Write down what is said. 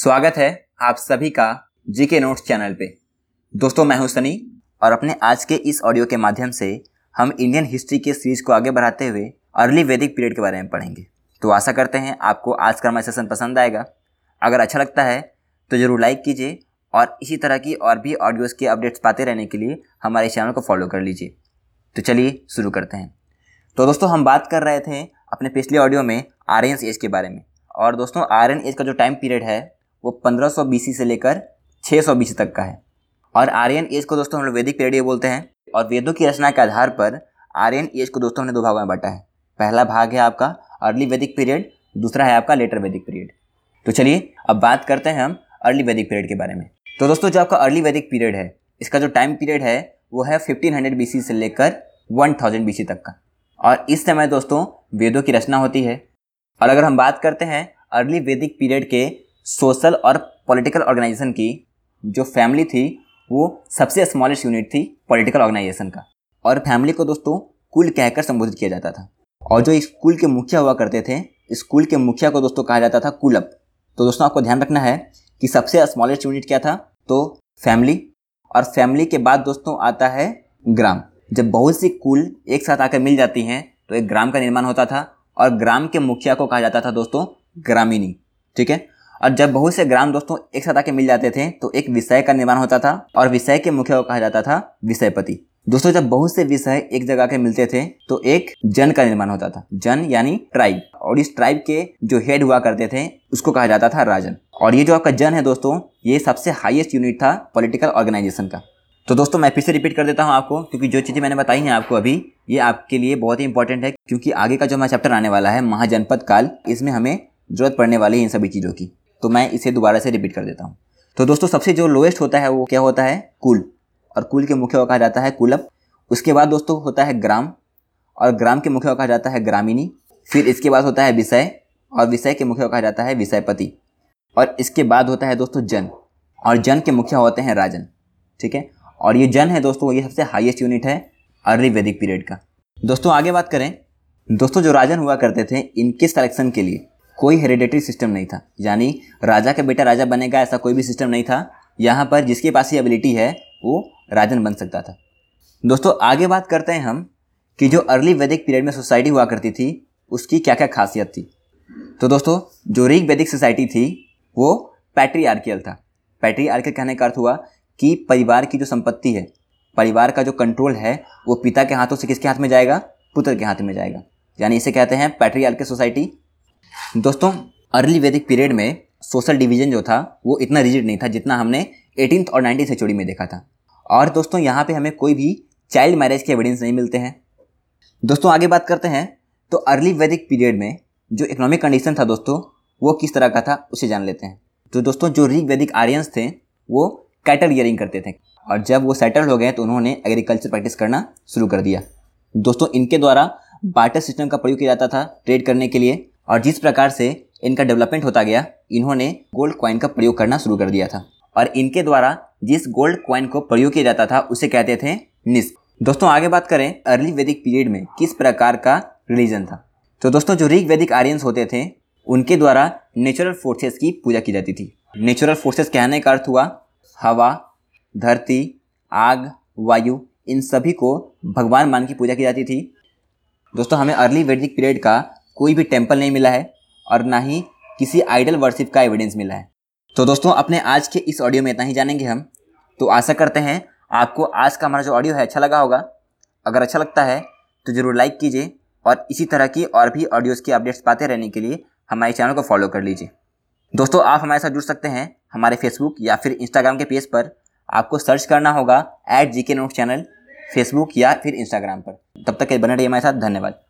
स्वागत है आप सभी का जीके नोट्स चैनल पे। दोस्तों, मैं हूँ सनी और अपने आज के इस ऑडियो के माध्यम से हम इंडियन हिस्ट्री के सीरीज़ को आगे बढ़ाते हुए अर्ली वैदिक पीरियड के बारे में पढ़ेंगे। तो आशा करते हैं आपको आज का हमारा सेशन पसंद आएगा। अगर अच्छा लगता है तो ज़रूर लाइक कीजिए और इसी तरह की और भी ऑडियोज़ के अपडेट्स पाते रहने के लिए हमारे चैनल को फॉलो कर लीजिए। तो चलिए शुरू करते हैं। तो दोस्तों, हम बात कर रहे थे अपने पिछले ऑडियो में आर्यन एज के बारे में। और दोस्तों आर्यन एज का जो टाइम पीरियड है वो 1500 बीसी से लेकर 600 बीसी तक का है। और आर्यन एज को दोस्तों हम लोग वैदिक पीरियड बोलते हैं। और वेदों की रचना के आधार पर आर्यन एज को दोस्तों हमने दो भागों में बांटा है। पहला भाग है आपका अर्ली वैदिक पीरियड, दूसरा है आपका लेटर वैदिक पीरियड। तो चलिए, अब बात करते हैं हम अर्ली वैदिक पीरियड के बारे में। तो दोस्तों, जो आपका अर्ली वैदिक पीरियड है, इसका जो टाइम पीरियड है, वो है फिफ्टीन हंड्रेड बी से लेकर वन थाउज़ेंड बी तक का। और इस समय दोस्तों, वेदों की रचना होती है। और अगर हम बात करते हैं अर्ली वैदिक पीरियड के सोशल और पॉलिटिकल ऑर्गेनाइजेशन की जो फैमिली थी, वो सबसे स्मॉलेस्ट यूनिट थी पॉलिटिकल ऑर्गेनाइजेशन का। और फैमिली को दोस्तों, कुल कहकर संबोधित किया जाता था। और जो स्कूल के मुखिया हुआ करते थे स्कूल के मुखिया को दोस्तों कहा जाता था कुलप तो दोस्तों, आपको ध्यान रखना है कि सबसे स्मॉलेस्ट यूनिट क्या था? तो फैमिली। और फैमिली के बाद दोस्तों आता है ग्राम। जब बहुत सी कुल एक साथ आकर मिल जाती हैं तो एक ग्राम का निर्माण होता था और ग्राम के मुखिया को कहा जाता था दोस्तों, ग्रामीणी। ठीक है? और जब बहुत से ग्राम दोस्तों एक साथ आके मिल जाते थे तो एक विषय का निर्माण होता था और विषय के मुखिया को कहा जाता था, विषयपति। दोस्तों, जब बहुत से विषय एक जगह के मिलते थे तो एक जन का निर्माण होता था। जन यानी ट्राइब। और इस ट्राइब के जो हेड हुआ करते थे, उसको कहा जाता था राजन। और ये जो आपका जन है दोस्तों, ये सबसे हाईएस्ट यूनिट था पॉलिटिकल ऑर्गेनाइजेशन का। तो दोस्तों, मैं फिर से रिपीट कर देता हूँ आपको, क्योंकि जो चीज़ें मैंने बताई हैं आपको अभी, ये आपके लिए बहुत ही इंपॉर्टेंट है, क्योंकि आगे का जो हमारा चैप्टर आने वाला है, महाजनपद काल, इसमें हमें ज़रूरत पड़ने वाली है इन सभी चीज़ों की। तो मैं इसे दोबारा से रिपीट कर देता हूँ। तो दोस्तों, सबसे जो लोएस्ट होता है, वो क्या होता है? कुल। और कुल के मुख्य कहा जाता है कुलप उसके बाद दोस्तों होता है ग्राम। और ग्राम के मुख्य कहा जाता है ग्रामीणी। फिर इसके बाद होता है विषय। और विषय के मुख्य कहा जाता है विषयपति। और इसके बाद होता है दोस्तों जन। और जन के मुखिया होते हैं राजन। ठीक है? और ये जन है दोस्तों, ये सबसे हाईएस्ट यूनिट है अर्ली वैदिक पीरियड का। दोस्तों, आगे बात करें। दोस्तों, जो राजन हुआ करते थे, इनके सिलेक्शन के लिए कोई हेरिडेटरी सिस्टम नहीं था। यानी राजा का बेटा राजा बनेगा ऐसा कोई भी सिस्टम नहीं था। यहाँ पर जिसके पास ये एबिलिटी है, वो राजन बन सकता था। दोस्तों, आगे बात करते हैं हम कि जो अर्ली वैदिक पीरियड में सोसाइटी हुआ करती थी, उसकी क्या क्या खासियत थी। तो दोस्तों, जो रीग वैदिक सोसाइटी थी, वो पैट्री था। पैट्री कहने का अर्थ हुआ कि परिवार की जो संपत्ति है, परिवार का जो कंट्रोल है, वो पिता के हाथों से किसके हाथ में जाएगा? पुत्र के हाथ में जाएगा। यानी इसे कहते हैं पैट्री सोसाइटी दोस्तों अर्ली वैदिक पीरियड में सोशल डिवीज़न जो था, वो इतना रिजिड नहीं था जितना हमने एटीन और नाइनटीन सेंचुरी में देखा था। और दोस्तों, यहाँ पे हमें कोई भी चाइल्ड मैरिज के एविडेंस नहीं मिलते हैं। दोस्तों, आगे बात करते हैं। तो अर्ली वैदिक पीरियड में जो इकोनॉमिक कंडीशन था दोस्तों, वो किस तरह का था, उसे जान लेते हैं। तो दोस्तों, जो रीग वैदिक आर्यंस थे, वो कैटल गियरिंग करते थे। और जब वो सेटल हो गए तो उन्होंने एग्रीकल्चर प्रैक्टिस करना शुरू कर दिया। दोस्तों, इनके द्वारा बाटर सिस्टम का प्रयोग किया जाता था ट्रेड करने के लिए। और जिस प्रकार से इनका डेवलपमेंट होता गया, इन्होंने गोल्ड क्वाइन का प्रयोग करना शुरू कर दिया था। और इनके द्वारा जिस गोल्ड क्वाइन को प्रयोग किया जाता था, उसे कहते थे निस्क दोस्तों, आगे बात करें अर्ली वैदिक पीरियड में किस प्रकार का रिलीजन था। तो दोस्तों, जो रीग वैदिक आर्यंस होते थे, उनके द्वारा नेचुरल फोर्सेस की पूजा की जाती थी। नेचुरल फोर्सेस कहने का अर्थ हुआ हवा, धरती, आग, वायु, इन सभी को भगवान मान की पूजा की जाती थी। दोस्तों, हमें अर्ली वैदिक पीरियड का कोई भी टेंपल नहीं मिला है और ना ही किसी आइडल वर्शिप का एविडेंस मिला है। तो दोस्तों, अपने आज के इस ऑडियो में इतना ही जानेंगे हम। तो आशा करते हैं आपको आज का हमारा जो ऑडियो है अच्छा लगा होगा। अगर अच्छा लगता है तो ज़रूर लाइक कीजिए और इसी तरह की और भी ऑडियोज़ की अपडेट्स पाते रहने के लिए हमारे चैनल को फॉलो कर लीजिए। दोस्तों, आप हमारे साथ जुड़ सकते हैं हमारे फेसबुक या फिर इंस्टाग्राम के पेज पर। आपको सर्च करना होगा एट जी के नोट चैनल फेसबुक या फिर इंस्टाग्राम पर। तब तक के बने रहिए हमारे साथ। धन्यवाद।